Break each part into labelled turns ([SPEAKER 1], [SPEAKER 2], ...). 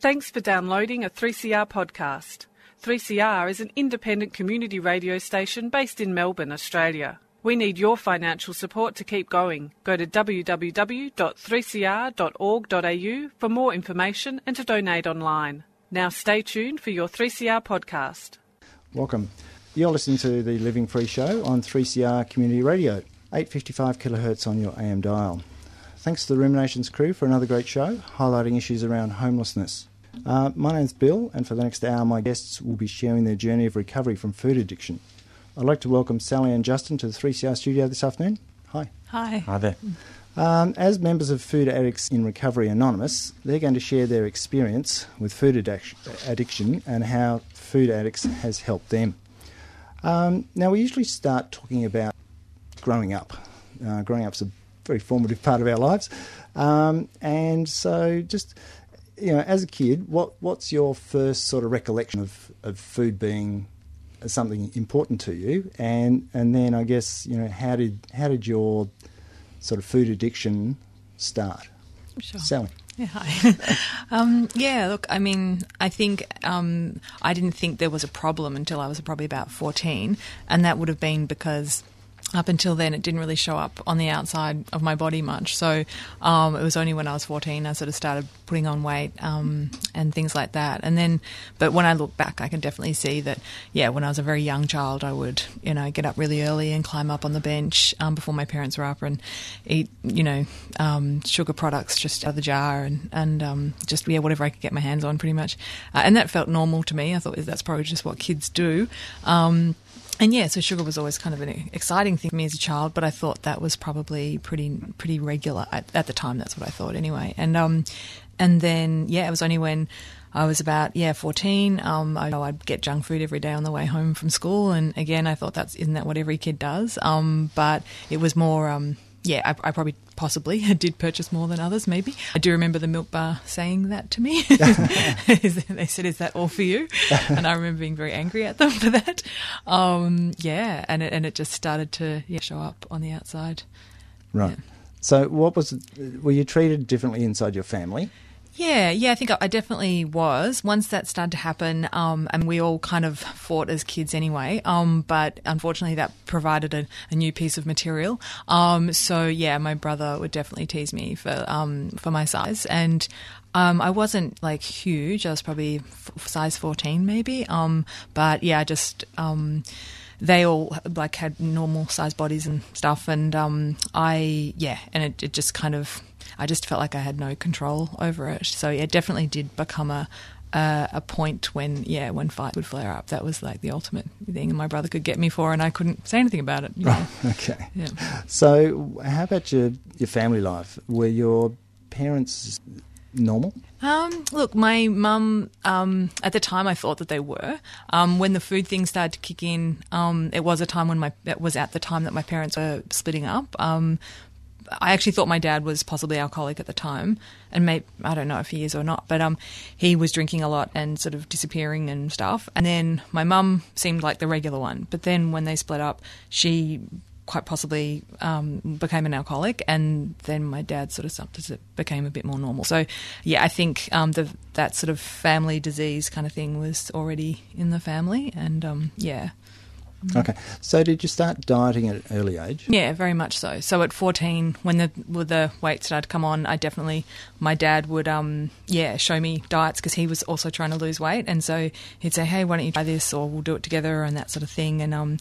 [SPEAKER 1] Thanks for downloading a 3CR podcast. 3CR is an independent community radio station based in Melbourne, Australia. We need your financial support to keep going. Go to www.3cr.org.au for more information and to donate online. Now stay tuned for your 3CR podcast.
[SPEAKER 2] Welcome. You're listening to the Living Free Show on 3CR Community Radio, 855 kilohertz on your AM dial. Thanks to the Ruminations crew for another great show, highlighting issues around homelessness. Uh, my name's Bill, and for the next hour, my guests will be sharing their journey of recovery from food addiction. I'd like to welcome Sally and Justin to the 3CR studio this afternoon. Hi.
[SPEAKER 3] Hi.
[SPEAKER 4] Hi there.
[SPEAKER 2] Um, as members of Food Addicts in Recovery Anonymous, they're going to share their experience with food addic- addiction and how Food Addicts has helped them. Um, now, we usually start talking about growing up. Uh, growing up's a very formative part of our lives. Um, and so, just you know, as a kid, what what's your first sort of recollection of, of food being something important to you? And and then I guess you know, how did how did your sort of food addiction start?
[SPEAKER 3] Sure.
[SPEAKER 2] Sally.
[SPEAKER 3] Yeah, hi. um, yeah, look, I mean, I think um, I didn't think there was a problem until I was probably about 14, and that would have been because up until then, it didn't really show up on the outside of my body much. So um, it was only when I was 14 I sort of started putting on weight um, and things like that. And then, but when I look back, I can definitely see that, yeah, when I was a very young child, I would, you know, get up really early and climb up on the bench um, before my parents were up and eat, you know, um, sugar products just out of the jar and, and um, just, yeah, whatever I could get my hands on pretty much. Uh, and that felt normal to me. I thought that's probably just what kids do. And yeah, so sugar was always kind of an exciting thing for me as a child, but I thought that was probably pretty pretty regular at, at the time. That's what I thought anyway. And um, and then yeah, it was only when I was about yeah fourteen. Um, I I'd get junk food every day on the way home from school, and again, I thought that's isn't that what every kid does? Um, but it was more um yeah, I, I, probably possibly did purchase more than others. Maybe I do remember the milk bar saying that to me. they said, "Is that all for you?" And I remember being very angry at them for that. Um, yeah, and it, and it just started to yeah, show up on the outside.
[SPEAKER 2] Right.
[SPEAKER 3] Yeah.
[SPEAKER 2] So, what was? Were you treated differently inside your family?
[SPEAKER 3] Yeah, yeah, I think I definitely was. Once that started to happen, um, and we all kind of fought as kids anyway, um, but unfortunately that provided a, a new piece of material. Um, so yeah, my brother would definitely tease me for um, for my size, and um, I wasn't like huge. I was probably f- size fourteen, maybe. Um, but yeah, I just they all like had normal size bodies and stuff, and I yeah, and it, it just kind of I just felt like I had no control over it. So yeah, it definitely did become a uh, a point when yeah when fight would flare up. That was like the ultimate thing my brother could get me for, and I couldn't say anything about it. You know?
[SPEAKER 2] okay.
[SPEAKER 3] Yeah.
[SPEAKER 2] So how about your your family life? Were your parents normal?
[SPEAKER 3] Um, look, my mum, um, at the time I thought that they were. Um, when the food thing started to kick in, um, it was a time when my, it was at the time that my parents were splitting up. I actually thought my dad was possibly alcoholic at the time, and may I don't know if he is or not, but um, he was drinking a lot and sort of disappearing and stuff. And then my mum seemed like the regular one, but then when they split up, she quite possibly um, became an alcoholic, and then my dad sort of it became a bit more normal. So, yeah, I think um, the, that sort of family disease kind of thing was already in the family, and um, yeah.
[SPEAKER 2] Okay. So did you start dieting at an early age?
[SPEAKER 3] Yeah, very much so. So at 14, when the when the weight started to come on, I definitely, my dad would, um, yeah, show me diets because he was also trying to lose weight. And so he'd say, hey, why don't you try this or we'll do it together and that sort of thing. And, um,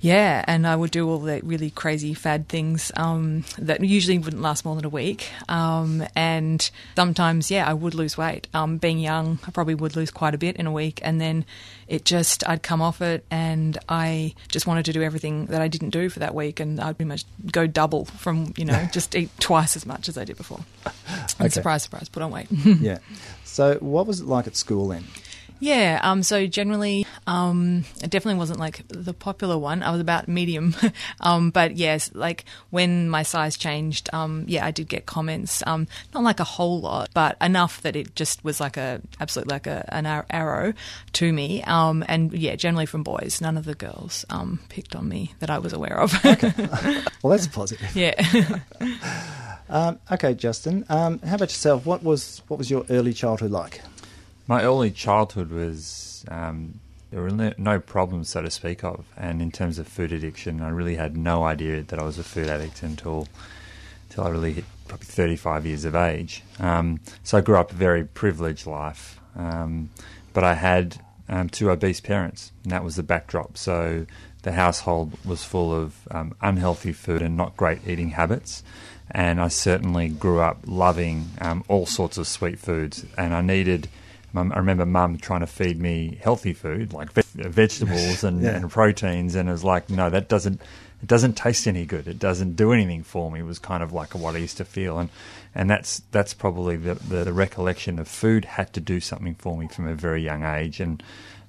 [SPEAKER 3] yeah, and I would do all the really crazy fad things um, that usually wouldn't last more than a week. Um, and sometimes, yeah, I would lose weight. Um, being young, I probably would lose quite a bit in a week. And then it just, I'd come off it and I just wanted to do everything that I didn't do for that week. And I'd pretty much go double from, you know, just eat twice as much as I did before. And
[SPEAKER 2] Okay.
[SPEAKER 3] surprise, surprise, put on weight.
[SPEAKER 2] yeah. So what was it like at school then?
[SPEAKER 3] Yeah, um, so generally, um, it definitely wasn't like the popular one. I was about medium. um, but yes, like when my size changed, um, yeah, I did get comments, um, not like a whole lot, but enough that it just was like a, absolutely like a, an arrow to me. Um, and yeah, generally from boys, none of the girls, um, picked on me that I was aware of. okay.
[SPEAKER 2] Well, that's positive.
[SPEAKER 3] yeah.
[SPEAKER 2] Um, okay, Justin. Um, how about yourself? What was what was your early childhood like?
[SPEAKER 4] My early childhood was um, there were no, problems, so to speak of, and in terms of food addiction, I really had no idea that I was a food addict until until I really hit probably 35 years of age. Um, so I grew up a very privileged life, um, but I had um, two obese parents, and that was the backdrop. So the household was full of um, unhealthy food and not great eating habits. And I certainly grew up loving um, all sorts of sweet foods, and I needed. I remember mum trying to feed me healthy food like vegetables and, yeah. and proteins, and it was like, no, that doesn't it doesn't taste any good. It doesn't do anything for me. It was kind of like what I used to feel, and and that's that's probably the, the, the recollection of food had to do something for me from a very young age, and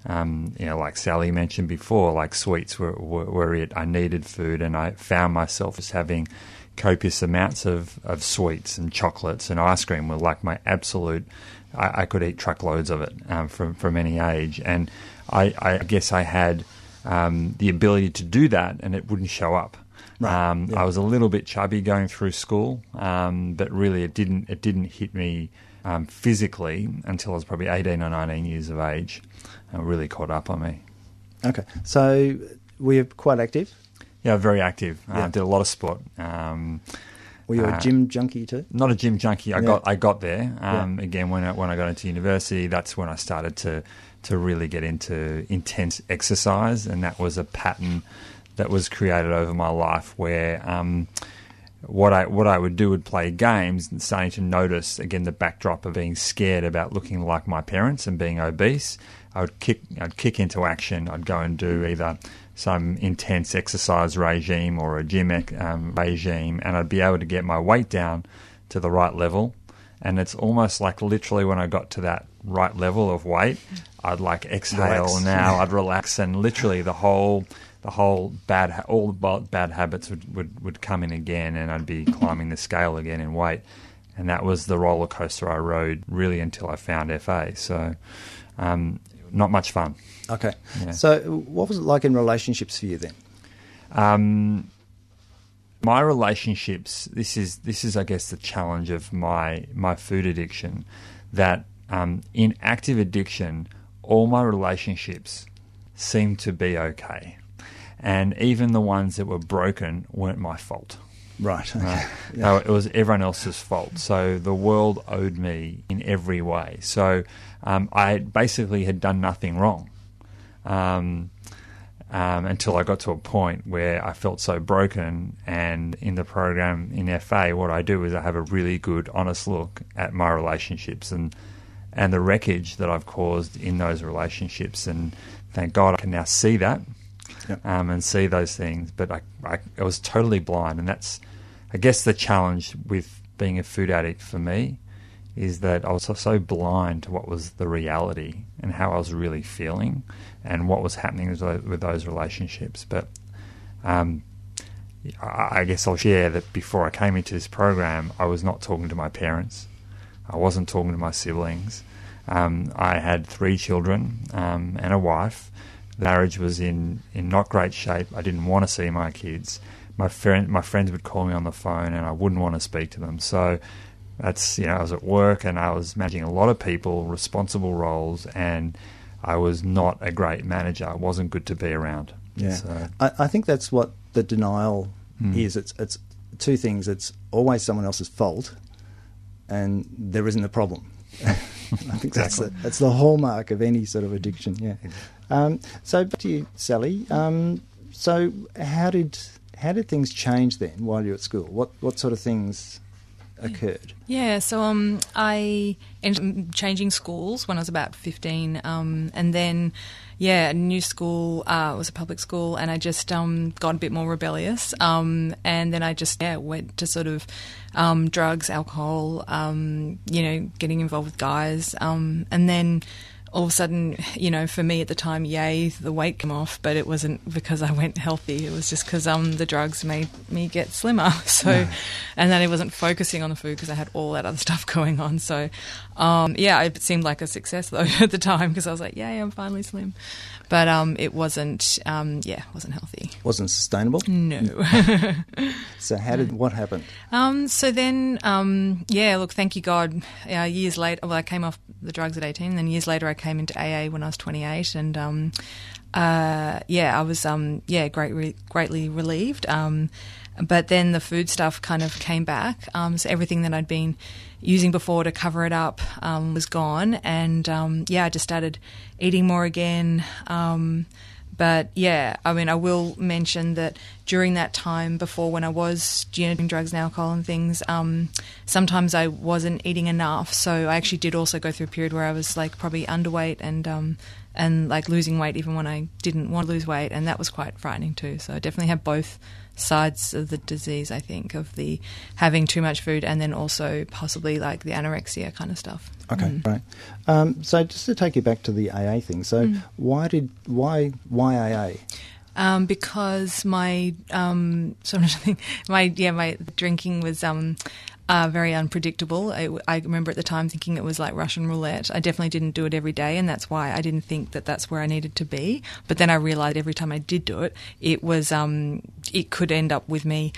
[SPEAKER 4] um, you know, like Sally mentioned before, like sweets were, were, were it. I needed food, and I found myself as having copious amounts of, of sweets and chocolates and ice cream were like my absolute. I, I could eat truckloads of it um, from from any age, and I, I guess I had um, the ability to do that, and it wouldn't show up. Right. Um, yeah. I was a little bit chubby going through school, um, but really it didn't it didn't hit me um, physically until I was probably eighteen or nineteen years of age. It really caught up on me.
[SPEAKER 2] Okay, so we're quite active.
[SPEAKER 4] Yeah, very active. Uh, yeah. Uh, did a lot of sport. Um,
[SPEAKER 2] were you a uh, gym junkie too?
[SPEAKER 4] Not a gym junkie. I yeah. got I got there. Um, yeah. Again, when I, when I got into university, that's when I started to to really get into intense exercise, and that was a pattern that was created over my life where. Um, what I what I would do would play games and starting to notice again the backdrop of being scared about looking like my parents and being obese. I would kick I'd kick into action. I'd go and do either some intense exercise regime or a gym um, regime, and I'd be able to get my weight down to the right level. And it's almost like literally when I got to that right level of weight, I'd like exhale relax. now, I'd relax, and literally the whole the whole bad all the bad habits would, would, would come in again, and I'd be climbing the scale again in weight. And that was the roller coaster I rode really until I found FA. So, um, not much fun.
[SPEAKER 2] Okay. Yeah. So, what was it like in relationships for you then? Um,
[SPEAKER 4] my relationships. This is this is, I guess, the challenge of my my food addiction. That um, in active addiction, all my relationships seem to be okay, and even the ones that were broken weren't my fault.
[SPEAKER 2] Right. Okay. Uh,
[SPEAKER 4] yeah. No, it was everyone else's fault. So the world owed me in every way. So um, I basically had done nothing wrong um, um, until I got to a point where I felt so broken. And in the program in FA, what I do is I have a really good, honest look at my relationships and and the wreckage that I've caused in those relationships. And thank God I can now see that yep. um, and see those things. But I, I, I was totally blind, and that's, I guess, the challenge with being a food addict for me is that I was so blind to what was the reality and how I was really feeling and what was happening with those relationships. But um, I guess I'll share that before I came into this program, I was not talking to my parents. I wasn't talking to my siblings. Um, I had three children um, and a wife. The marriage was in, in not great shape. I didn't want to see my kids. My friend, my friends would call me on the phone, and I wouldn't want to speak to them. So that's you know I was at work and I was managing a lot of people, responsible roles, and I was not a great manager. It wasn't good to be around.
[SPEAKER 2] Yeah, so. I, I, think that's what the denial mm. is. It's it's two things. It's always someone else's fault, and there isn't a problem. I think that's the, that's the hallmark of any sort of addiction. Yeah. Um, so back to you, Sally. Um, so how did how did things change then while you were at school? What what sort of things occurred?
[SPEAKER 3] Yeah, so um, I ended up changing schools when I was about 15, um, and then, yeah, a new school uh, it was a public school, and I just um, got a bit more rebellious, um, and then I just yeah went to sort of um, drugs, alcohol, um, you know, getting involved with guys, and then all of a sudden, you know, for me at the time, yay, the weight came off, but it wasn't because I went healthy. It was just because um, the drugs made me get slimmer. So, no. and then I wasn't focusing on the food because I had all that other stuff going on. So, um, yeah, it seemed like a success though at the time because I was like, yay, I'm finally slim. But um, it wasn't, um, yeah, wasn't healthy.
[SPEAKER 2] Wasn't sustainable.
[SPEAKER 3] No.
[SPEAKER 2] so how did what happened?
[SPEAKER 3] Um, so then, um, yeah, look, thank you God. Uh, years later, well, I came off the drugs at 18. Then years later, I came into AA when I was 28, and um, uh, yeah, I was um, yeah great, greatly relieved. Um, but then the food stuff kind of came back. Um, so everything that I'd been using before to cover it up um, was gone, and um, yeah, I just started eating more again. Um, but yeah, I mean, I will mention that during that time before when I was using drugs and alcohol and things, um, sometimes I wasn't eating enough. So I actually did also go through a period where I was like probably underweight and um, and like losing weight even when I didn't want to lose weight, and that was quite frightening too. So I definitely have both sides of the disease, I think, of the having too much food and then also possibly like the anorexia kind of stuff.
[SPEAKER 2] Okay, mm. right. Um, so just to take you back to the AA thing, so mm. why did why why AA?
[SPEAKER 3] Um, because my um, thing, my yeah, my drinking was um, uh, very unpredictable. I, I, remember at the time thinking it was like Russian roulette. I definitely didn't do it every day, and that's why I didn't think that that's where I needed to be. But then I realized every time I did do it, it was um, it could end up with me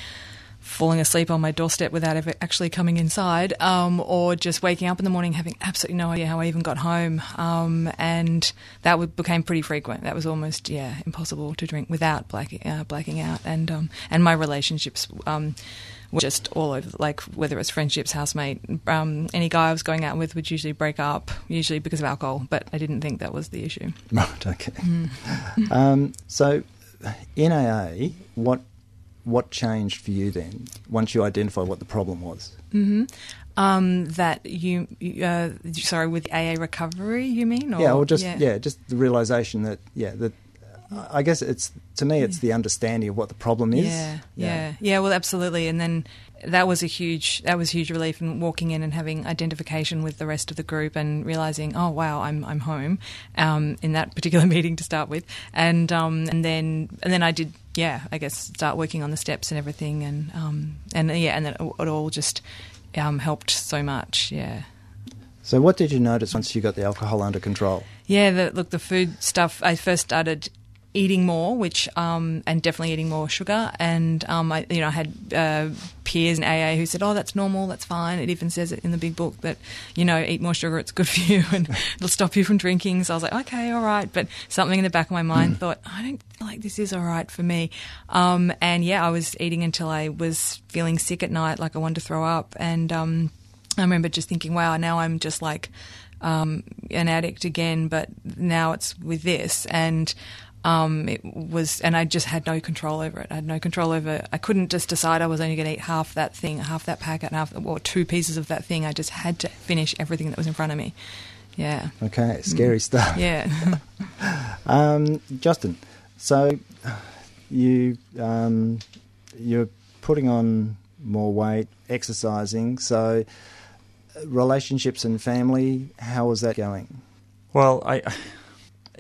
[SPEAKER 3] falling asleep on my doorstep without ever actually coming inside, um, or just waking up in the morning having absolutely no idea how I even got home. Um, and that became pretty frequent. That was almost yeah impossible to drink without black, uh, blacking out. And um, and my relationships um, just all over, like whether it's friendships, housemate, um, any guy I was going out with would usually break up, usually because of alcohol. But I didn't think that was the issue.
[SPEAKER 2] Right. Okay. Mm. um, so, in AA, what what changed for you then once you identified what the problem was?
[SPEAKER 3] Mm-hmm. Um, that you, uh, sorry, with AA recovery, you mean?
[SPEAKER 2] Or, yeah, or just yeah. yeah, just the realization that yeah that I guess it's to me it's the understanding of what the problem is.
[SPEAKER 3] Yeah, yeah, yeah, yeah. Well, absolutely. And then that was a huge that was huge relief in walking in and having identification with the rest of the group and realizing, oh wow, I'm I'm home um, in that particular meeting to start with, and um, and then and then I did yeah, I guess start working on the steps and everything, and um, and yeah, and then it all just um, helped so much. Yeah.
[SPEAKER 2] So, what did you notice once you got the alcohol under control?
[SPEAKER 3] Yeah, the, look, the food stuff. I first started eating more, which um, and definitely eating more sugar. And um, I, you know, I had uh, peers in AA who said, "Oh, that's normal, that's fine." It even says it in the big book that you know, eat more sugar, it's good for you, and it'll stop you from drinking. So I was like, "Okay, all right," but something in the back of my mind mm. thought, "I don't feel like this is all right for me." Um, and yeah, I was eating until I was feeling sick at night, like I wanted to throw up, and um, I remember just thinking, "Wow, now I'm just like." Um, an addict again, but now it's with this. And um, it was, and I just had no control over it. I had no control over. I couldn't just decide I was only going to eat half that thing, half that packet, and half or two pieces of that thing. I just had to finish everything that was in front of me. Yeah.
[SPEAKER 2] Okay. Scary mm. stuff.
[SPEAKER 3] Yeah.
[SPEAKER 2] um, Justin, so you um, you're putting on more weight, exercising. So relationships and family, how was that going?
[SPEAKER 4] Well, I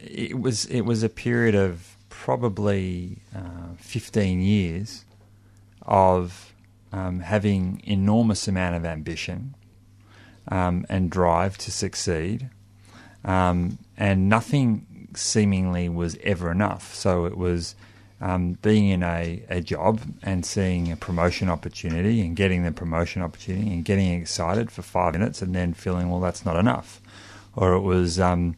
[SPEAKER 4] it was it was a period of probably uh, 15 years of um, having enormous amount of ambition um, and drive to succeed, um, and nothing seemingly was ever enough. So it was um, being in a, a job and seeing a promotion opportunity and getting the promotion opportunity and getting excited for five minutes and then feeling, well, that's not enough. Or it was um,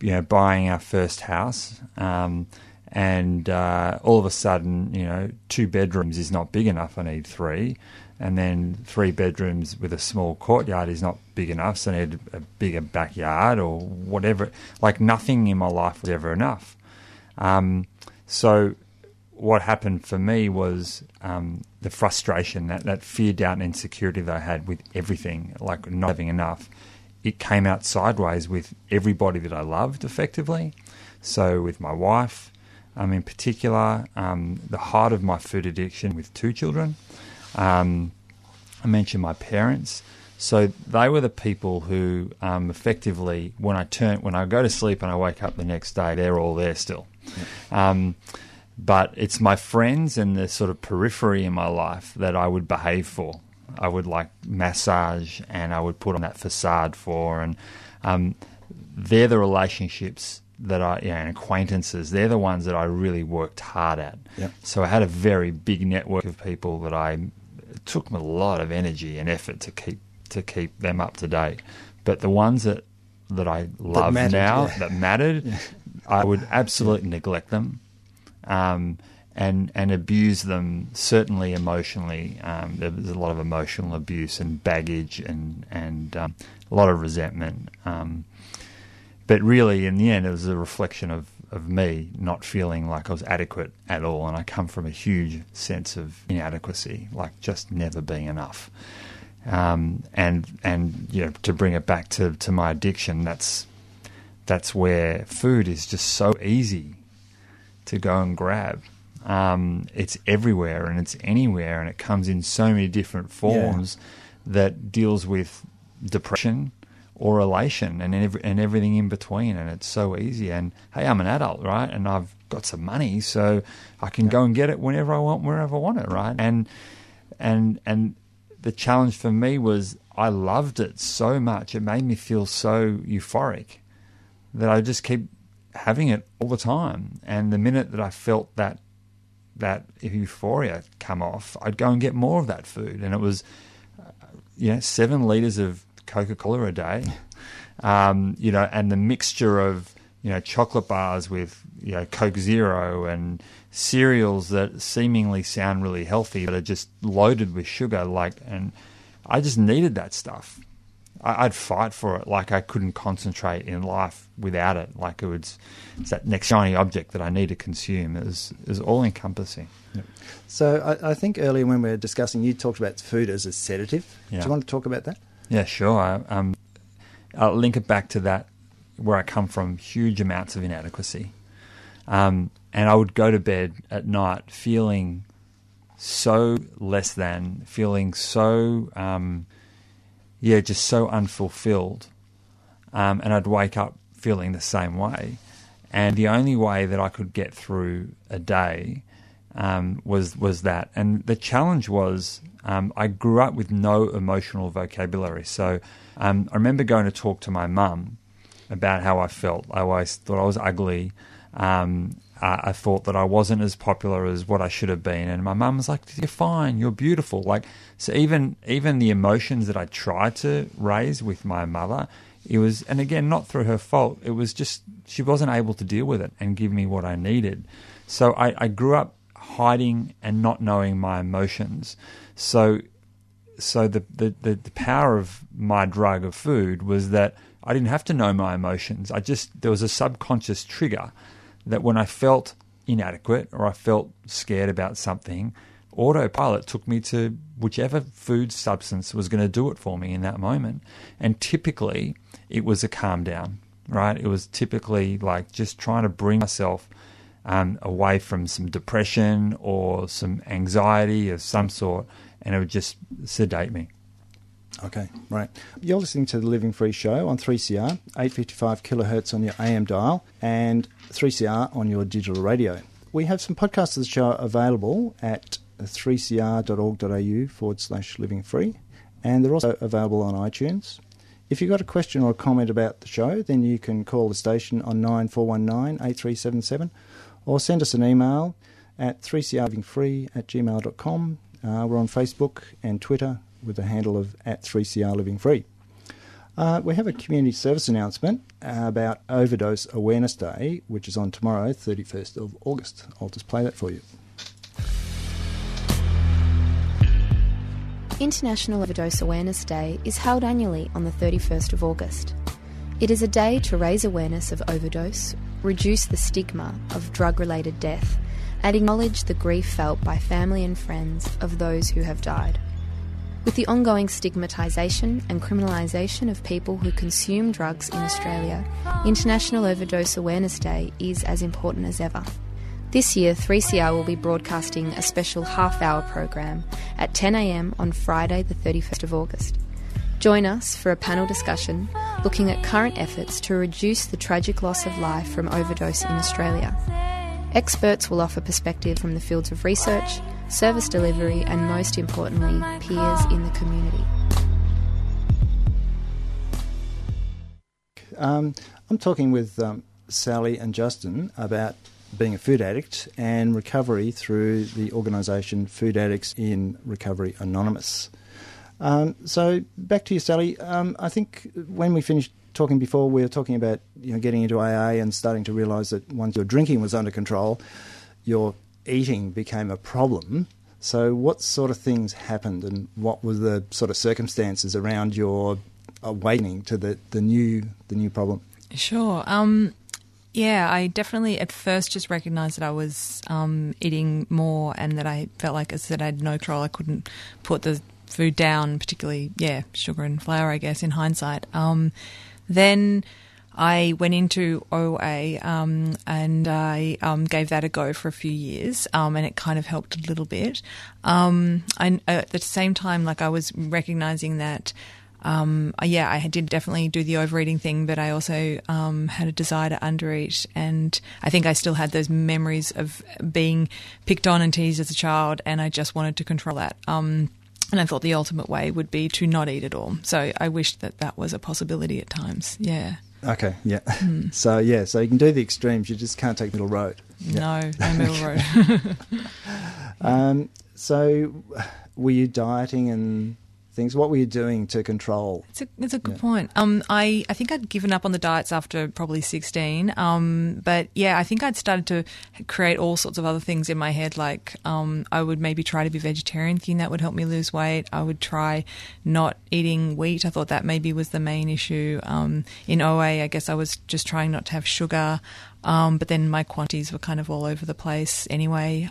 [SPEAKER 4] you know, buying our first house, um, and uh, all of a sudden, you know, two bedrooms is not big enough. I need three, and then three bedrooms with a small courtyard is not big enough. So I need a bigger backyard or whatever. Like nothing in my life was ever enough. Um, so what happened for me was um, the frustration, that, that fear, doubt, and insecurity that I had with everything, like not having enough it came out sideways with everybody that I loved effectively. So, with my wife, um, in particular, um, the height of my food addiction with two children. Um, I mentioned my parents. So they were the people who um, effectively, when I turn, when I go to sleep and I wake up the next day, they're all there still. Um, but it's my friends and the sort of periphery in my life that I would behave for. I would like massage and I would put on that facade for, and um, they're the relationships that I, you know, and acquaintances. They're the ones that I really worked hard at.
[SPEAKER 2] Yep.
[SPEAKER 4] So I had a very big network of people that I it took me a lot of energy and effort to keep to keep them up to date. But the ones that that I love now
[SPEAKER 2] yeah.
[SPEAKER 4] that mattered, I would absolutely neglect them. Um, and and abuse them certainly emotionally. Um, there was a lot of emotional abuse and baggage and and um, a lot of resentment. Um, but really, in the end, it was a reflection of, of me not feeling like I was adequate at all, and I come from a huge sense of inadequacy, like just never being enough. Um, and and you know, to bring it back to, to my addiction, that's that's where food is just so easy to go and grab. Um, it's everywhere and it's anywhere, and it comes in so many different forms that deals with depression or elation and every, and everything in between. And it's so easy. And hey, I'm an adult, right? And I've got some money, so I can go and get it whenever I want, wherever I want it, right? And and and the challenge for me was I loved it so much. It made me feel so euphoric that I just keep having it all the time. And the minute that I felt that that euphoria come off, I'd go and get more of that food. And it was, uh, you know, seven liters of Coca Cola a day, um, you know, and the mixture of you know chocolate bars with you know Coke Zero and cereals that seemingly sound really healthy but are just loaded with sugar. Like, and I just needed that stuff. I, I'd fight for it like I couldn't concentrate in life without it. Like it was it's that next shiny object that I need to consume. It was, it was all encompassing.
[SPEAKER 2] So I, I think earlier when we were discussing, you talked about food as a sedative.
[SPEAKER 4] Yeah.
[SPEAKER 2] Do you want to talk about that?
[SPEAKER 4] Yeah, sure. I, um, I'll link it back to that where I come from. Huge amounts of inadequacy, um, and I would go to bed at night feeling so less than, feeling so um, yeah, just so unfulfilled, um, and I'd wake up feeling the same way. And the only way that I could get through a day um, was was that. And the challenge was um, I grew up with no emotional vocabulary. So um, I remember going to talk to my mum about how I felt. I always thought I was ugly. Um, Uh, I, I thought that I wasn't as popular as what I should have been, and my mum was like, "You're fine. You're beautiful." Like so, even even the emotions that I tried to raise with my mother, it was, and again, not through her fault. It was just she wasn't able to deal with it and give me what I needed. So I, I grew up hiding and not knowing my emotions. So so the, the, the power of my drug of food was that I didn't have to know my emotions. I just there was a subconscious trigger that when I felt inadequate or I felt scared about something, autopilot took me to whichever food substance was going to do it for me in that moment. And typically it was a calm down, right? It was typically like just trying to bring myself um, away from some depression or some anxiety of some sort, and it would just sedate me.
[SPEAKER 2] Okay, right. You're listening to the Living Free Show on 3CR, 855 kilohertz on your AM dial, and 3CR on your digital radio. We have some podcasts of the show available at 3cr.org.au forward slash living free, and they're also available on iTunes. If you've got a question or a comment about the show, then you can call the station on 9419 8377 or send us an email at 3crlivingfree at gmail.com. Uh, we're on Facebook and Twitter with the handle of at 3CR Living Free. Uh, we have a community service announcement about Overdose Awareness Day, which is on tomorrow, 31st of August. I'll just play that for you.
[SPEAKER 5] International Overdose Awareness Day is held annually on the 31st of August. It is a day to raise awareness of overdose, reduce the stigma of drug related death, and acknowledge the grief felt by family and friends of those who have died. With the ongoing stigmatisation and criminalisation of people who consume drugs in Australia, International Overdose Awareness Day is as important as ever. This year, 3CR will be broadcasting a special half hour program at 10am on Friday, the 31st of August. Join us for a panel discussion looking at current efforts to reduce the tragic loss of life from overdose in Australia. Experts will offer perspective from the fields of research, service delivery, and most importantly, peers in the community.
[SPEAKER 2] Um, I'm talking with um, Sally and Justin about being a food addict and recovery through the organisation Food Addicts in Recovery Anonymous. Um, so back to you, Sally. Um, I think when we finished talking before, we were talking about you know getting into AA and starting to realise that once your drinking was under control, your eating became a problem. So what sort of things happened, and what were the sort of circumstances around your awakening to the, the new the new problem?
[SPEAKER 3] Sure. Um, yeah, I definitely at first just recognised that I was um, eating more and that I felt like, as I said, I had no control. I couldn't put the food down, particularly, yeah, sugar and flour, I guess, in hindsight. Um, then I went into OA um, and I um, gave that a go for a few years, um, and it kind of helped a little bit. Um, I, at the same time, like I was recognizing that um, yeah, I did definitely do the overeating thing, but I also um, had a desire to undereat, and I think I still had those memories of being picked on and teased as a child, and I just wanted to control that. And I thought the ultimate way would be to not eat at all. So I wished that that was a possibility at times. Yeah.
[SPEAKER 2] Okay. Yeah. Mm. So yeah. So you can do the extremes. You just can't take middle road.
[SPEAKER 3] No, no middle road.
[SPEAKER 2] um, so were you dieting and things. What were you doing to control?
[SPEAKER 3] It's a, it's a good yeah. point. Um, I, I think I'd given up on the diets after probably 16. Um, but yeah, I think I'd started to create all sorts of other things in my head. Like um, I would maybe try to be vegetarian, thinking that would help me lose weight. I would try not eating wheat. I thought that maybe was the main issue. Um, in OA, I guess I was just trying not to have sugar. Um, but then my quantities were kind of all over the place anyway.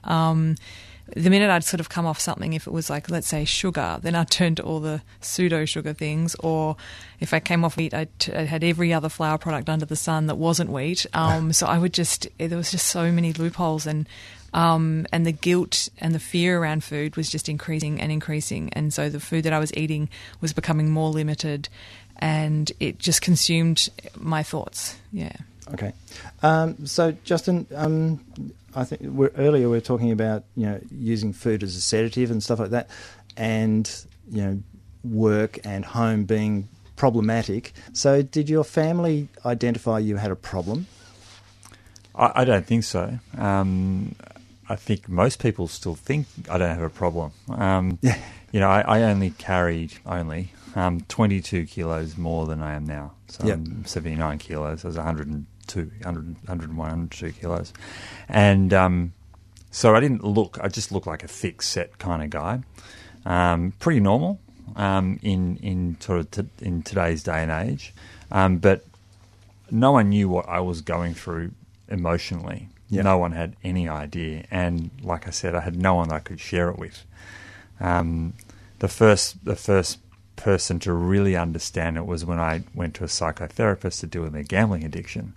[SPEAKER 3] The minute I'd sort of come off something, if it was like, let's say, sugar, then I'd turn to all the pseudo sugar things. Or if I came off wheat, I had every other flour product under the sun that wasn't wheat. Um, so I would just, there was just so many loopholes. And um, and the guilt and the fear around food was just increasing and increasing. And so the food that I was eating was becoming more limited and it just consumed my thoughts. Yeah.
[SPEAKER 2] Okay. Um, so, Justin, um, I think we're, earlier we were talking about you know using food as a sedative and stuff like that, and you know work and home being problematic. So, did your family identify you had a problem?
[SPEAKER 4] I, I don't think so. Um, I think most people still think I don't have a problem. Um. You know, I, I only carried only um, 22 kilos more than I am now. So yep. I'm 79 kilos. I was 100 two, 100, 101, 102 kilos. And um, so I didn't look, I just looked like a thick set kind of guy. Um, pretty normal um, in, in, sort of t- in today's day and age. Um, but no one knew what I was going through emotionally. Yep. No one had any idea. And like I said, I had no one I could share it with. Um, the first, the first person to really understand it was when I went to a psychotherapist to deal with their gambling addiction.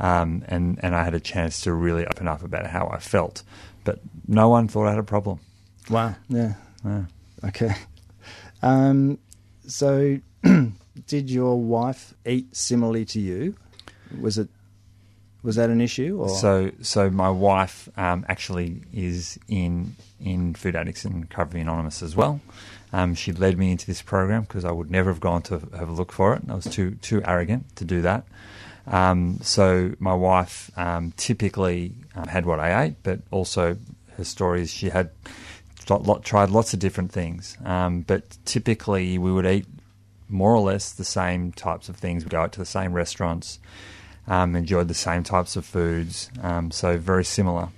[SPEAKER 4] Um, and, and I had a chance to really open up about how I felt. But no one thought I had a problem.
[SPEAKER 2] Wow. Yeah. yeah. Okay. Um, so, did your wife eat similarly to you? Was it was that an issue? Or?
[SPEAKER 4] So, so my wife um, actually is in in Food Addicts and Recovery Anonymous as well. Um, she led me into this program because I would never have gone to have a look for it. I was too too arrogant to do that. Um, so my wife um, typically um, had what I ate, but also her story is she had tried lots of different things. Um, but typically we would eat more or less the same types of things. We'd go out to the same restaurants, um, enjoyed the same types of foods. So very similar.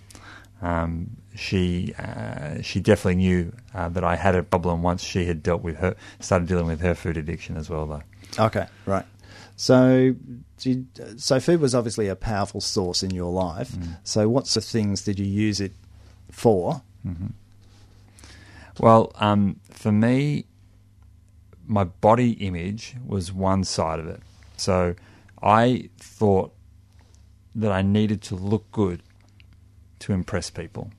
[SPEAKER 4] She uh, she definitely knew uh, that I had a problem once she had dealt with her started dealing with her food addiction as well though.
[SPEAKER 2] Okay, right. So, so food was obviously a powerful source in your life. Mm. So, what sort of things did you use it for?
[SPEAKER 4] Mm-hmm. Well, um, for me, my body image was one side of it. So, I thought that I needed to look good to impress people.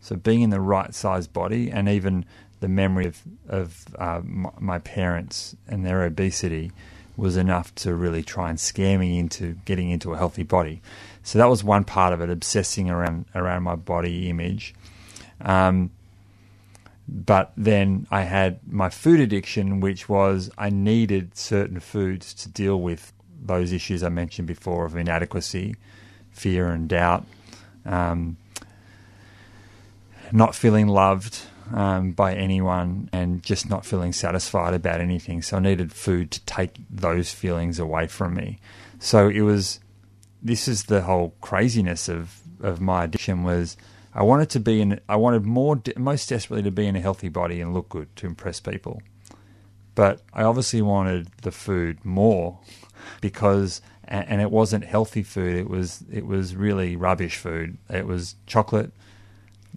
[SPEAKER 4] So, being in the right size body and even the memory of, of uh, my, parents and their obesity was enough to really try and scare me into getting into a healthy body. So that was one part of it, obsessing around around my body image. Um, but then I had my food addiction, which was I needed certain foods to deal with those issues I mentioned before of inadequacy, fear, and doubt, um, not feeling loved um, by anyone, and just not feeling satisfied about anything. So I needed food to take those feelings away from me. So it was. This is the whole craziness of of my addiction was I wanted to be in. I wanted more, most desperately, to be in a healthy body and look good to impress people. But I obviously wanted the food more because, and it wasn't healthy food. It was it was really rubbish food. It was chocolate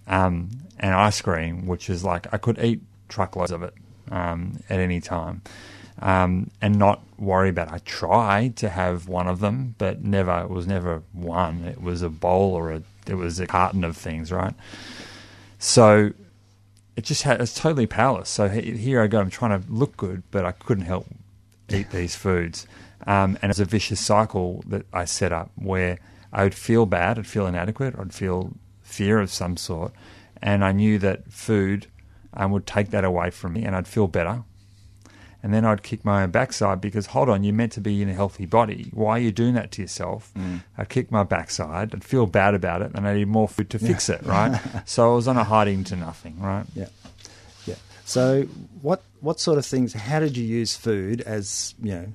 [SPEAKER 4] um, and ice cream, which is like I could eat truckloads of it um, at any time. Um, and not worry about. It. I tried to have one of them, but never. It was never one. It was a bowl or a it was a carton of things, right? So it just had it's totally powerless. So here I go. I'm trying to look good, but I couldn't help eat these foods, um, and it's a vicious cycle that I set up where I would feel bad, I'd feel inadequate, I'd feel fear of some sort, and I knew that food um, would take that away from me, and I'd feel better and then I'd kick my own backside because hold on, you're meant to be in a healthy body. Why are you doing that to yourself? Mm. I'd kick my backside, I'd feel bad about it, and I need more food to fix it, right? so I was on a hiding to nothing, right?
[SPEAKER 2] Yeah, yeah. So what what sort of things? How did you use food as you know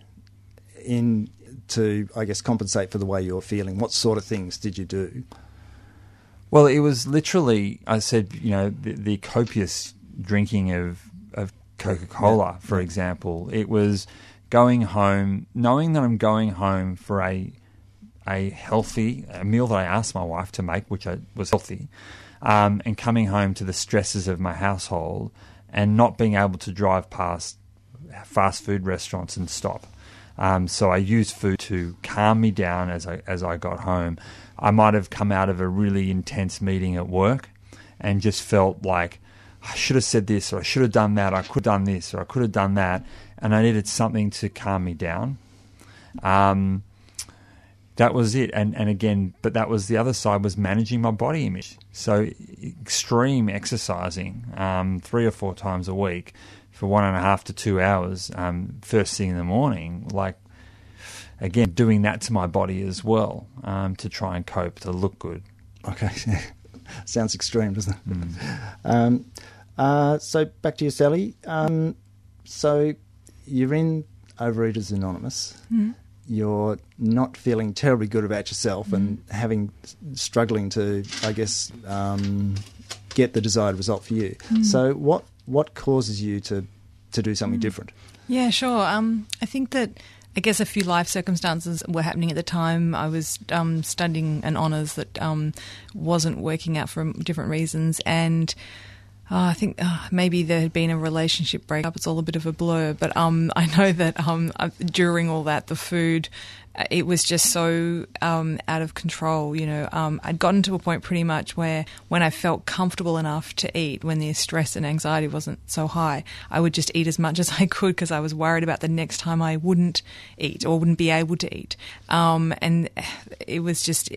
[SPEAKER 2] in to I guess compensate for the way you're feeling? What sort of things did you do?
[SPEAKER 4] Well, it was literally I said you know the, the copious drinking of of Coca Cola, for example. It was going home, knowing that I'm going home for a a healthy a meal that I asked my wife to make, which I, was healthy, um, and coming home to the stresses of my household and not being able to drive past fast food restaurants and stop. Um, so I used food to calm me down as I as I got home. I might have come out of a really intense meeting at work and just felt like I should have said this, or I should have done that, I could have done this, or I could have done that, and I needed something to calm me down. Um, that was it, and and again, but that was the other side was managing my body image. So extreme exercising, um, three or four times a week for one and a half to two hours, um, first thing in the morning, like again doing that to my body as well um, to try and cope to look good.
[SPEAKER 2] Okay, sounds extreme, doesn't it? Mm. Um, uh, so back to you, Sally. Um, so you're in Overeaters Anonymous. Mm. You're not feeling terribly good about yourself mm. and having struggling to, I guess, um, get the desired result for you. Mm. So what what causes you to to do something mm. different?
[SPEAKER 3] Yeah, sure. Um, I think that I guess a few life circumstances were happening at the time. I was um, studying an honours that um, wasn't working out for different reasons, and uh, I think uh, maybe there had been a relationship breakup. It's all a bit of a blur, but um, I know that um, uh, during all that, the food, uh, it was just so um, out of control. You know, um, I'd gotten to a point pretty much where when I felt comfortable enough to eat, when the stress and anxiety wasn't so high, I would just eat as much as I could because I was worried about the next time I wouldn't eat or wouldn't be able to eat. Um, and it was just.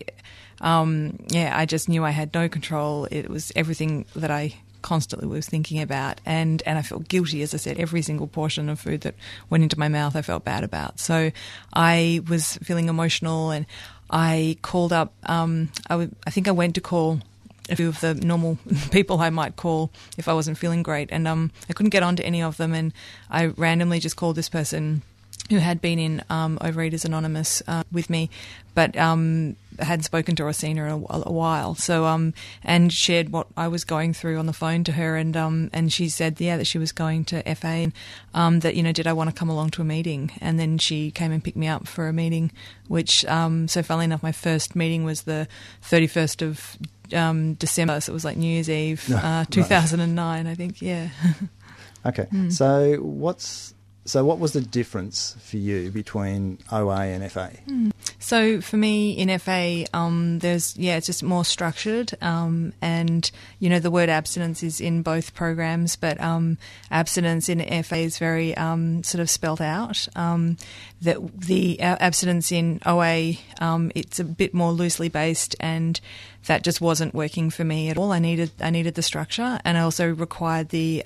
[SPEAKER 3] Um, yeah, I just knew I had no control. It was everything that I constantly was thinking about and and I felt guilty as I said every single portion of food that went into my mouth I felt bad about. So I was feeling emotional and I called up um, I, w- I think I went to call a few of the normal people I might call if I wasn't feeling great and um, I couldn't get onto any of them and I randomly just called this person who had been in um, Overeaters Anonymous uh, with me, but um, had spoken to Rosina a, a while. So um, and shared what I was going through on the phone to her, and um, and she said, yeah, that she was going to FA, and um, that you know, did I want to come along to a meeting? And then she came and picked me up for a meeting, which um, so funnily enough, my first meeting was the thirty first of um, December, so it was like New Year's Eve, uh, two thousand and nine, I think. Yeah.
[SPEAKER 2] okay, mm. so what's so, what was the difference for you between OA and FA?
[SPEAKER 3] Mm. So for me in FA, um, there's yeah, it's just more structured, um, and you know the word abstinence is in both programs, but um, abstinence in FA is very um, sort of spelt out. Um, that the abstinence in OA, um, it's a bit more loosely based, and that just wasn't working for me at all. I needed I needed the structure, and I also required the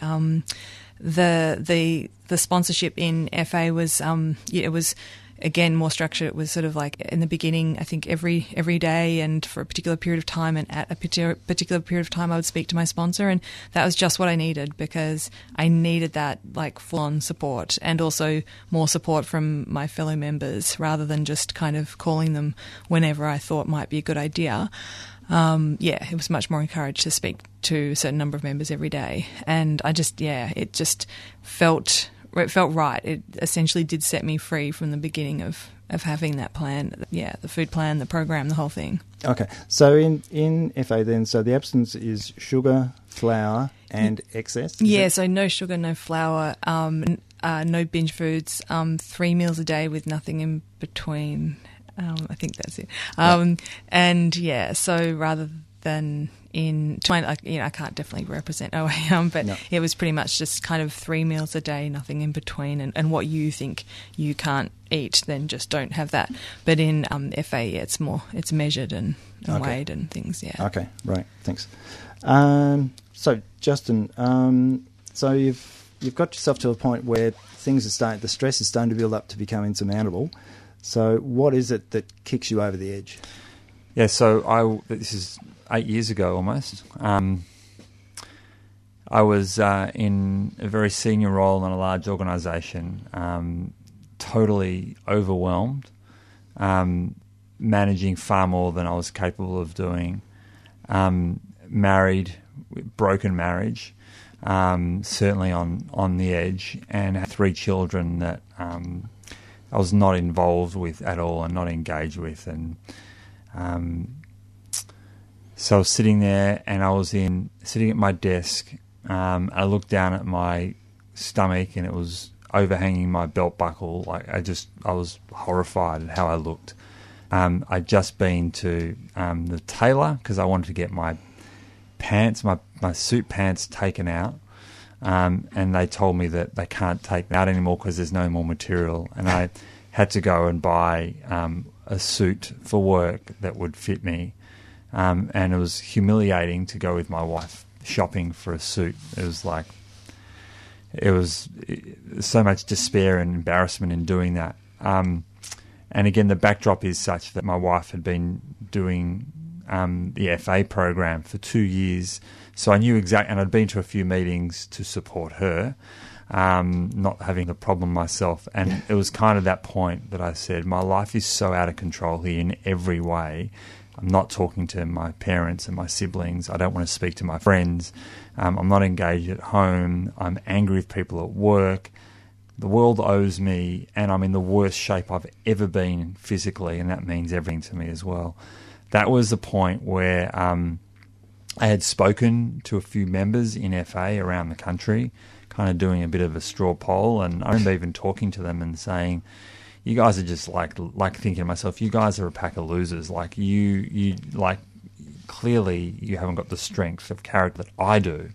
[SPEAKER 3] the the the sponsorship in FA was um, yeah, it was again more structured. It was sort of like in the beginning, I think every every day and for a particular period of time, and at a particular period of time, I would speak to my sponsor, and that was just what I needed because I needed that like full on support and also more support from my fellow members rather than just kind of calling them whenever I thought might be a good idea um, yeah, it was much more encouraged to speak to a certain number of members every day, and I just yeah, it just felt it felt right. It essentially did set me free from the beginning of of having that plan. Yeah, the food plan, the program, the whole thing.
[SPEAKER 2] Okay, so in in FA then, so the absence is sugar, flour, and excess.
[SPEAKER 3] Yeah, it? so no sugar, no flour, um, uh, no binge foods, um, three meals a day with nothing in between. Um, I think that's it. Um, and yeah, so rather than in like you know I can't definitely represent OAM, but no. it was pretty much just kind of three meals a day, nothing in between, and, and what you think you can't eat, then just don't have that. But in um, FA, yeah, it's more it's measured and, and okay. weighed and things. Yeah.
[SPEAKER 2] Okay. Right. Thanks. Um, so Justin, um, so you've you've got yourself to a point where things are starting, the stress is starting to build up to become insurmountable. So, what is it that kicks you over the edge?
[SPEAKER 4] Yeah, so I this is eight years ago almost. Um, I was uh, in a very senior role in a large organisation, um, totally overwhelmed, um, managing far more than I was capable of doing. Um, married, broken marriage, um, certainly on on the edge, and had three children that um, I was not involved with at all and not engaged with. And um, so I was sitting there and I was in sitting at my desk. Um, I looked down at my stomach and it was overhanging my belt buckle. Like I just, I was horrified at how I looked. Um, I'd just been to um, the tailor because I wanted to get my pants, my, my suit pants taken out. Um, and they told me that they can't take that out anymore because there's no more material. And I had to go and buy um, a suit for work that would fit me. Um, and it was humiliating to go with my wife shopping for a suit. It was like, it was so much despair and embarrassment in doing that. Um, and again, the backdrop is such that my wife had been doing um, the FA program for two years so I knew exactly, and I'd been to a few meetings to support her, um, not having the problem myself. And it was kind of that point that I said, my life is so out of control here in every way. I'm not talking to my parents and my siblings. I don't want to speak to my friends. Um, I'm not engaged at home. I'm angry with people at work. The world owes me, and I'm in the worst shape I've ever been physically, and that means everything to me as well. That was the point where um, I had spoken to a few members in FA around the country, kind of doing a bit of a straw poll, and I remember even talking to them and saying, "You guys are just like like thinking to myself, you guys are a pack of losers. Like you you like clearly you haven't got the strength of character that I do."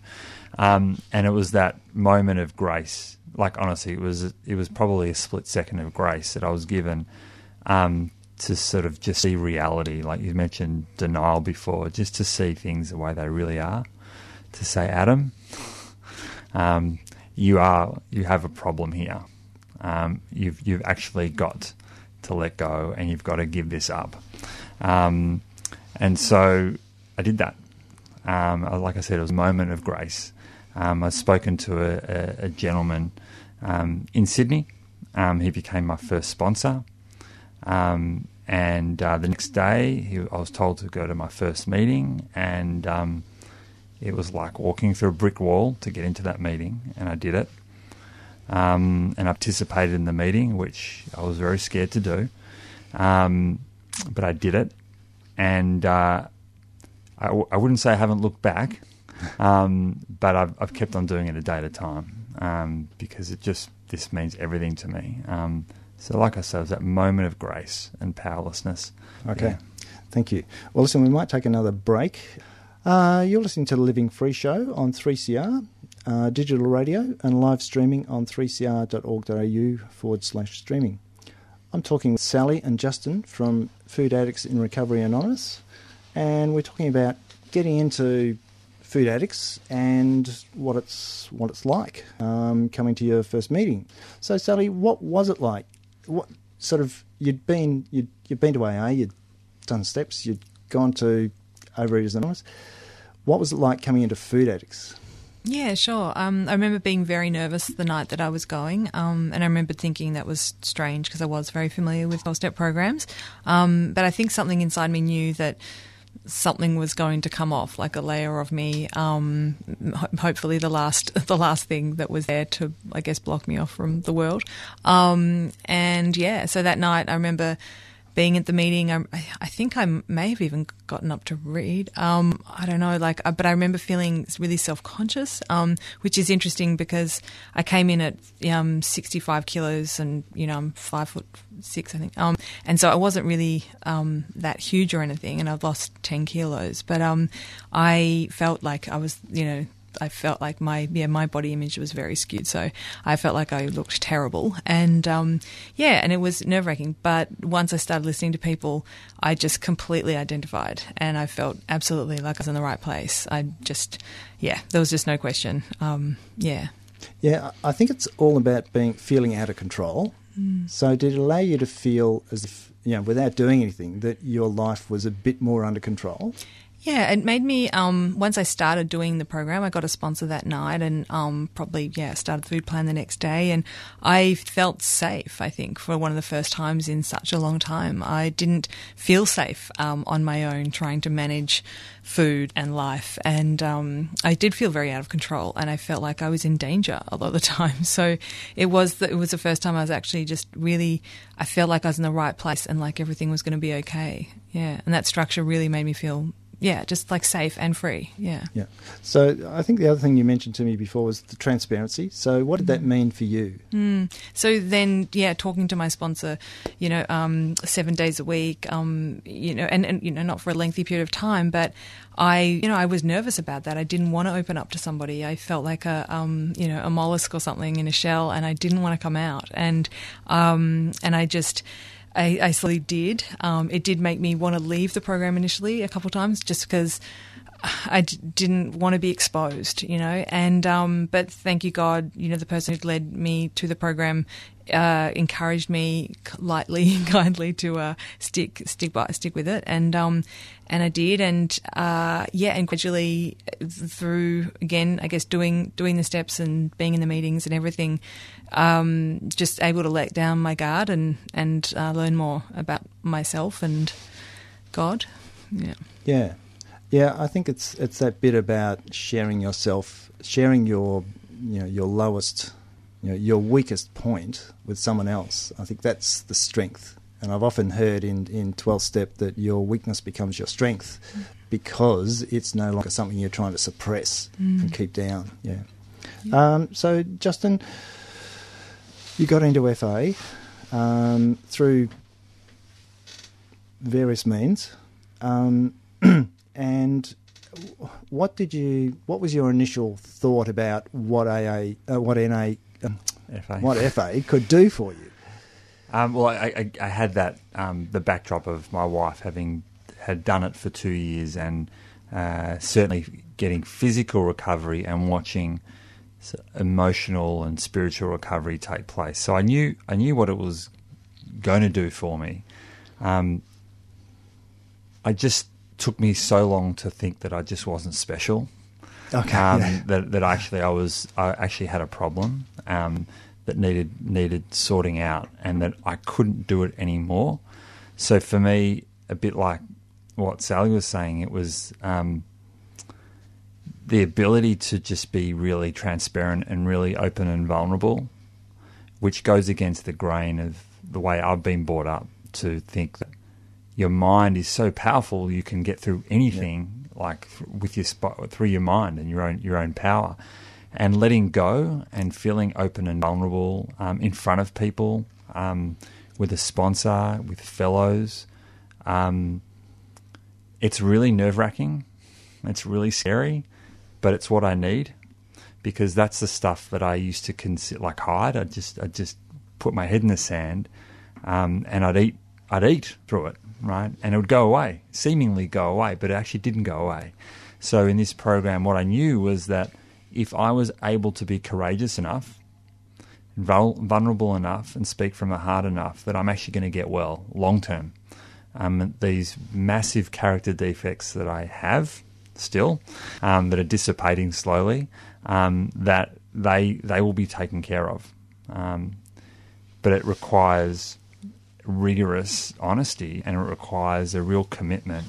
[SPEAKER 4] Um, and it was that moment of grace. Like honestly, it was it was probably a split second of grace that I was given um, to sort of just see reality, like you mentioned denial before, just to see things the way they really are. To say, Adam, um, you are you have a problem here. Um, you've you've actually got to let go, and you've got to give this up. Um, and so I did that. Um, like I said, it was a moment of grace. Um, I've spoken to a, a, a gentleman um, in Sydney. he became my first sponsor. Um, and uh, the next day, he, I was told to go to my first meeting, and um, it was like walking through a brick wall to get into that meeting, and I did it. Um, and I participated in the meeting, which I was very scared to do, um, but I did it. And uh, wouldn't say I haven't looked back, um, but I've, I've, kept on doing it a day at a time um, because it just this means everything to me. Um, so, like I said, it was that moment of grace and powerlessness.
[SPEAKER 2] Okay.
[SPEAKER 4] Yeah.
[SPEAKER 2] Thank you. Well, listen, we might take another break. Uh, you're listening to the Living Free Show on 3CR, uh, digital radio, and live streaming on 3cr.org.au forward slash streaming. I'm talking with Sally and Justin from Food Addicts in Recovery Anonymous, and we're talking about getting into food addicts and what it's what it's like um, coming to your first meeting. So, Sally, what was it like? What sort of you'd been you'd you'd been to AA, you'd done steps, you'd gone to Overeaters Anonymous. What was it like coming into food addicts?
[SPEAKER 3] Yeah, sure. Um, I remember being very nervous the night that I was going, um, and I remember thinking that was strange because I was very familiar with 12 step programs. Um, but I think something inside me knew that something was going to come off, like a layer of me. Um, ho- hopefully, the last the last thing that was there to, I guess, block me off from the world. Um, and yeah, so that night I remember being at the meeting. I, I think I may have even gotten up to read. Um, I don't know, like, uh, but I remember feeling really self conscious, um, which is interesting because I came in at um, 65 kilos and, you know, I'm five foot six, I think. Um, and so I wasn't really um, that huge or anything, and I've lost 10 kilos. But um, I felt like I was, you know, I felt like my yeah my body image was very skewed, so I felt like I looked terrible, and um, yeah, and it was nerve wracking. But once I started listening to people, I just completely identified, and I felt absolutely like I was in the right place. I just yeah, there was just no question. Um, yeah,
[SPEAKER 2] Yeah, I think it's all about being feeling out of control. So, did it allow you to feel as if, you know, without doing anything, that your life was a bit more under control?
[SPEAKER 3] Yeah, it made me. Um, once I started doing the program, I got a sponsor that night, and um, probably yeah, started the food plan the next day, and I felt safe. I think for one of the first times in such a long time, I didn't feel safe um, on my own trying to manage food and life, and um, I did feel very out of control, and I felt like I was in danger a lot of the time. So it was the, it was the first time I was actually just really. I felt like I was in the right place, and like everything was going to be okay. Yeah, and that structure really made me feel yeah, just like safe and free. Yeah.
[SPEAKER 2] Yeah. So, I think the other thing you mentioned to me before was the transparency. So, what did that mean for you?
[SPEAKER 3] Mm. So then, yeah, talking to my sponsor, you know, um, seven days a week, um, you know, and, and, you know, not for a lengthy period of time, but I, you know, I was nervous about that. I didn't want to open up to somebody. I felt like a, um, you know, a mollusk or something in a shell, and I didn't want to come out. And, um, and I just, I, I slowly did. Um, it did make me want to leave the program initially a couple of times, just because I d- didn't want to be exposed, you know. And um, but thank you God, you know, the person who led me to the program uh, encouraged me lightly and kindly to uh, stick stick by stick with it, and um, and I did, and uh, yeah, and gradually through again, I guess doing doing the steps and being in the meetings and everything, um, just able to let down my guard and and uh, learn more about myself and God. Yeah.
[SPEAKER 2] Yeah. Yeah, I think it's it's that bit about sharing yourself, sharing your you know your lowest, you know your weakest point with someone else. I think that's the strength. And I've often heard in in twelve step that your weakness becomes your strength because it's no longer something you're trying to suppress and keep down. Yeah. Um, so Justin, you got into FA um, through various means. Um, and what did you? What was your initial thought about what AA, uh, what NA, um,
[SPEAKER 4] FA.
[SPEAKER 2] what FA could do for you?
[SPEAKER 4] Um, well, I, I, I had that um, the backdrop of my wife having had done it for two years, and uh, certainly getting physical recovery and watching emotional and spiritual recovery take place. So I knew I knew what it was going to do for me. Um, I just took me so long to think that I just wasn't special.
[SPEAKER 2] Okay,
[SPEAKER 4] um,
[SPEAKER 2] yeah.
[SPEAKER 4] that that actually I was I actually had a problem um, that needed needed sorting out, and that I couldn't do it anymore. So for me, a bit like what Sally was saying, it was um, the ability to just be really transparent and really open and vulnerable, which goes against the grain of the way I've been brought up to think that your mind is so powerful you can get through anything like with your spot through your mind and your own your own power and letting go and feeling open and vulnerable um, in front of people, um, with a sponsor, with fellows. Um, it's really nerve wracking. It's really scary, but it's what I need because that's the stuff that I used to consider like hide. I just I just put my head in the sand, um, and I'd eat I'd eat through it, right, and it would go away, seemingly go away, but it actually didn't go away. So in this program, what I knew was that if I was able to be courageous enough, vulnerable enough, and speak from the heart enough, that I'm actually going to get well long term. Um, these massive character defects that I have still, um, that are dissipating slowly, um, that they they will be taken care of. Um, but it requires rigorous honesty and it requires a real commitment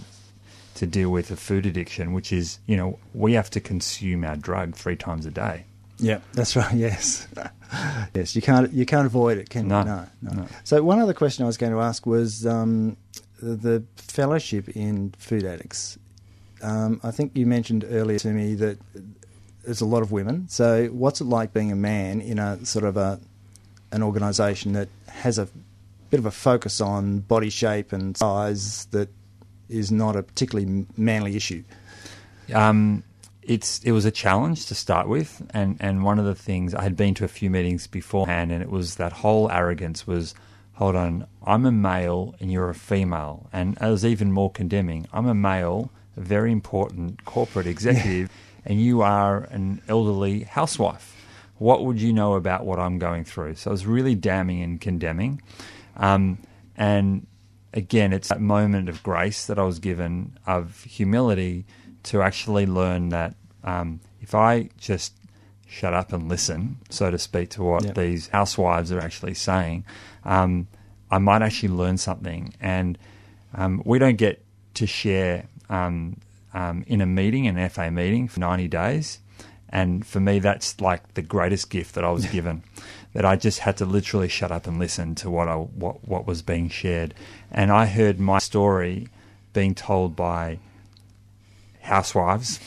[SPEAKER 4] to deal with a food addiction, which is, you know, we have to consume our drug three times a day.
[SPEAKER 2] Yeah, that's right. Yes, yes. You can't you can't avoid it, can
[SPEAKER 4] no,
[SPEAKER 2] you?
[SPEAKER 4] No,
[SPEAKER 2] no,
[SPEAKER 4] no.
[SPEAKER 2] So one other question I was going to ask was um, the fellowship in food addicts. Um, I think you mentioned earlier to me that there's a lot of women. So what's it like being a man in a sort of a an organisation that has a bit of a focus on body shape and size that is not a particularly manly issue?
[SPEAKER 4] Um, it's it was a challenge to start with, and, and one of the things I had been to a few meetings beforehand, and it was that whole arrogance was, hold on, I'm a male and you're a female, and it was even more condemning. I'm a male, very important corporate executive, and you are an elderly housewife. What would you know about what I'm going through? So it was really damning and condemning, um, and again, it's that moment of grace that I was given of humility to actually learn that um, if I just shut up and listen, so to speak, to what yep. these housewives are actually saying, um, I might actually learn something. And um, we don't get to share um, um, in a meeting, an FA meeting, for 90 days. And for me, that's like the greatest gift that I was given. that I just had to literally shut up and listen to what I, what what was being shared, and I heard my story being told by housewives,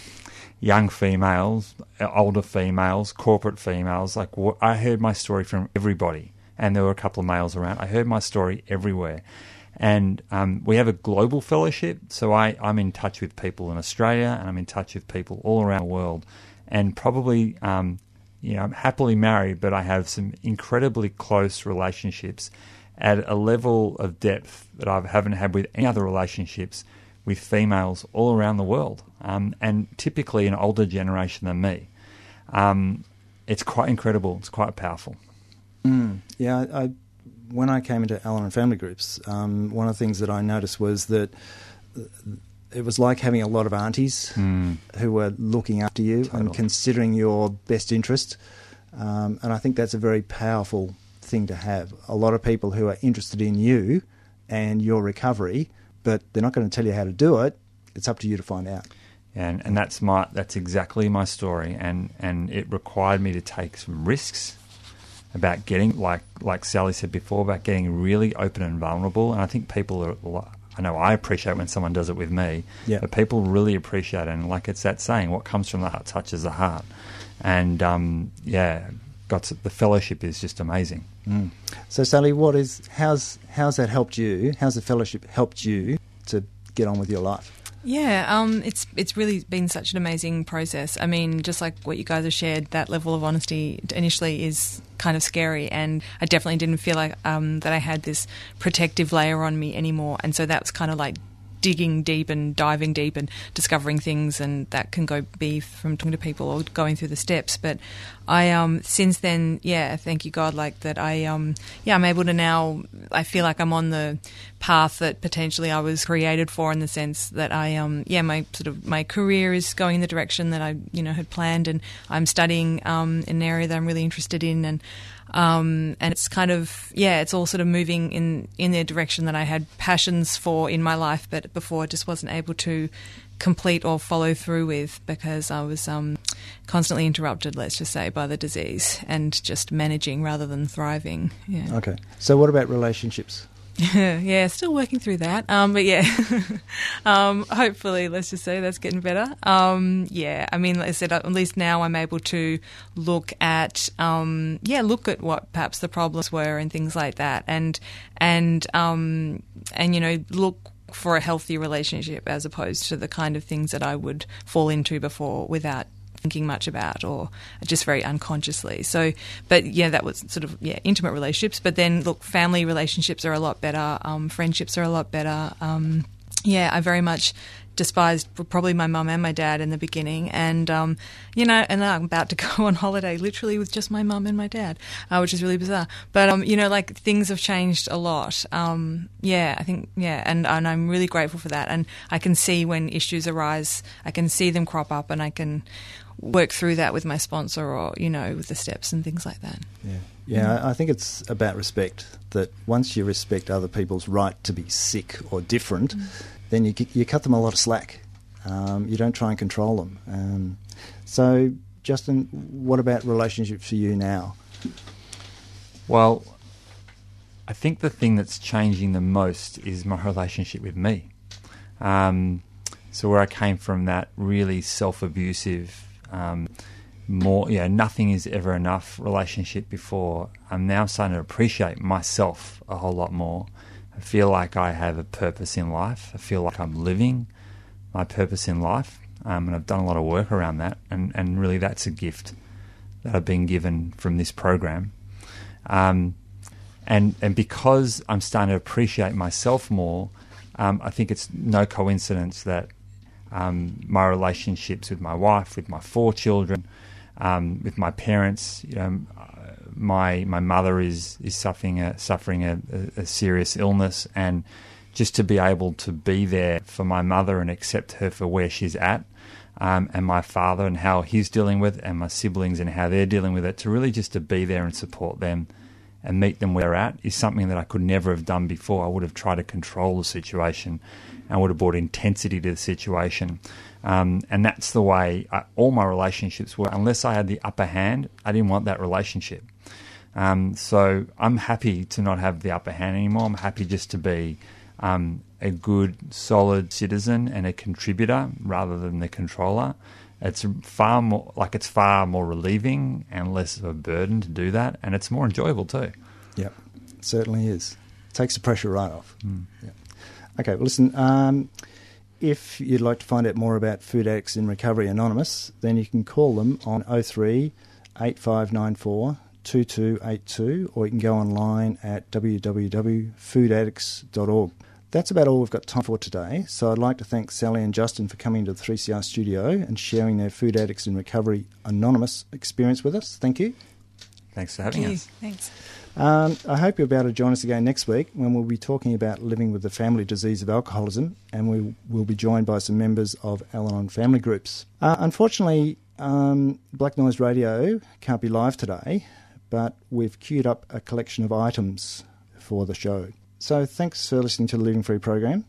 [SPEAKER 4] young females, older females, corporate females. Like I heard my story from everybody, and there were a couple of males around. I heard my story everywhere. And um, we have a global fellowship, so I, I'm in touch with people in Australia and I'm in touch with people all around the world and probably um, you know I'm happily married, but I have some incredibly close relationships at a level of depth that I haven't had with any other relationships with females all around the world, um, and typically an older generation than me. Um, it's quite incredible. It's quite powerful.
[SPEAKER 2] Mm, yeah, I, when I came into Al Anon family groups, um, one of the things that I noticed was that it was like having a lot of aunties
[SPEAKER 4] mm.
[SPEAKER 2] who were looking after you totally. and considering your best interest. Um, and I think that's a very powerful thing to have. A lot of people who are interested in you and your recovery, but they're not going to tell you how to do it. It's up to you to find out.
[SPEAKER 4] And and that's my that's exactly my story. And and it required me to take some risks about getting like like Sally said before about getting really open and vulnerable. And I think people are I know I appreciate when someone does it with me,
[SPEAKER 2] yeah.
[SPEAKER 4] but people really appreciate it. And like it's that saying, what comes from the heart touches the heart. And um, yeah, got to, the fellowship is just amazing.
[SPEAKER 2] Mm. So Sally, what is how's how's that helped you? How's the fellowship helped you to get on with your life?
[SPEAKER 3] Yeah, um, it's it's really been such an amazing process. I mean, just like what you guys have shared, that level of honesty initially is kind of scary, and I definitely didn't feel like um, that I had this protective layer on me anymore, and so that was kind of like digging deep and diving deep and discovering things, and that can go be from talking to people or going through the steps. But I um since then, yeah, thank you God, like that. I um yeah, I'm able to now. I feel like I'm on the path that potentially I was created for, in the sense that I um yeah, my sort of my career is going in the direction that I you know had planned, and I'm studying um in an area that I'm really interested in, and um, and it's kind of yeah, it's all sort of moving in in the direction that I had passions for in my life, but before I just wasn't able to complete or follow through with because I was um, constantly interrupted, let's just say, by the disease and just managing rather than thriving. Yeah.
[SPEAKER 2] Okay. So what about relationships?
[SPEAKER 3] yeah, still working through that. Um, but yeah, um, hopefully, let's just say that's getting better. Um, yeah, I mean, like I said, at least now I'm able to look at, um, yeah, look at what perhaps the problems were and things like that, and and um, and you know, look for a healthy relationship as opposed to the kind of things that I would fall into before without thinking much about or just very unconsciously. So, but yeah, that was sort of yeah intimate relationships. But then look, family relationships are a lot better. Um, friendships are a lot better. Um, yeah, I very much despised probably my mum and my dad in the beginning, and um, you know, and I'm about to go on holiday literally with just my mum and my dad, uh, which is really bizarre. But um, you know, like things have changed a lot. Um, yeah, I think yeah, and and I'm really grateful for that. And I can see when issues arise, I can see them crop up, and I can work through that with my sponsor or you know with the steps and things like that.
[SPEAKER 2] Yeah, yeah. Mm. I think it's about respect. That once you respect other people's right to be sick or different, mm. then you you cut them a lot of slack. Um, you don't try and control them. Um, so, Justin, what about relationships for you now?
[SPEAKER 4] Well, I think the thing that's changing the most is my relationship with me. Um, so where I came from, that really self-abusive um, more, you know, nothing is ever enough relationship before. I'm now starting to appreciate myself a whole lot more. I feel like I have a purpose in life. I feel like I'm living my purpose in life. Um, and I've done a lot of work around that. And, and really, that's a gift that I've been given from this program. Um, and, and because I'm starting to appreciate myself more, um, I think it's no coincidence that um, my relationships with my wife, with my four children, um, with my parents. You know, my my mother is is suffering a suffering a, a, serious illness, and just to be able to be there for my mother and accept her for where she's at, um, and my father and how he's dealing with, it, and my siblings and how they're dealing with it, to really just to be there and support them and meet them where they're at is something that I could never have done before. I would have tried to control the situation and would have brought intensity to the situation. Um, and that's the way I, all my relationships were. Unless I had the upper hand, I didn't want that relationship. Um, so I'm happy to not have the upper hand anymore. I'm happy just to be um, a good, solid citizen and a contributor rather than the controller. It's far more like it's far more relieving and less of a burden to do that, and it's more enjoyable too.
[SPEAKER 2] Yep, it certainly is. It takes the pressure right off. Mm. Yep. Okay, well, listen. Um, if you'd like to find out more about Food Addicts in Recovery Anonymous, then you can call them on 03 8594 2282 or you can go online at www.foodaddicts.org. That's about all we've got time for today. So I'd like to thank Sally and Justin for coming to the 3CR studio and sharing their Food Addicts in Recovery Anonymous experience with us. Thank you.
[SPEAKER 4] Thanks for having Thank us.
[SPEAKER 3] Thanks.
[SPEAKER 2] Um, I hope you'll be able to join us again next week when we'll be talking about living with the family disease of alcoholism, and we will be joined by some members of Al Anon family groups. Uh, unfortunately, um, Black Noise Radio can't be live today, but we've queued up a collection of items for the show. So thanks for listening to the Living Free program.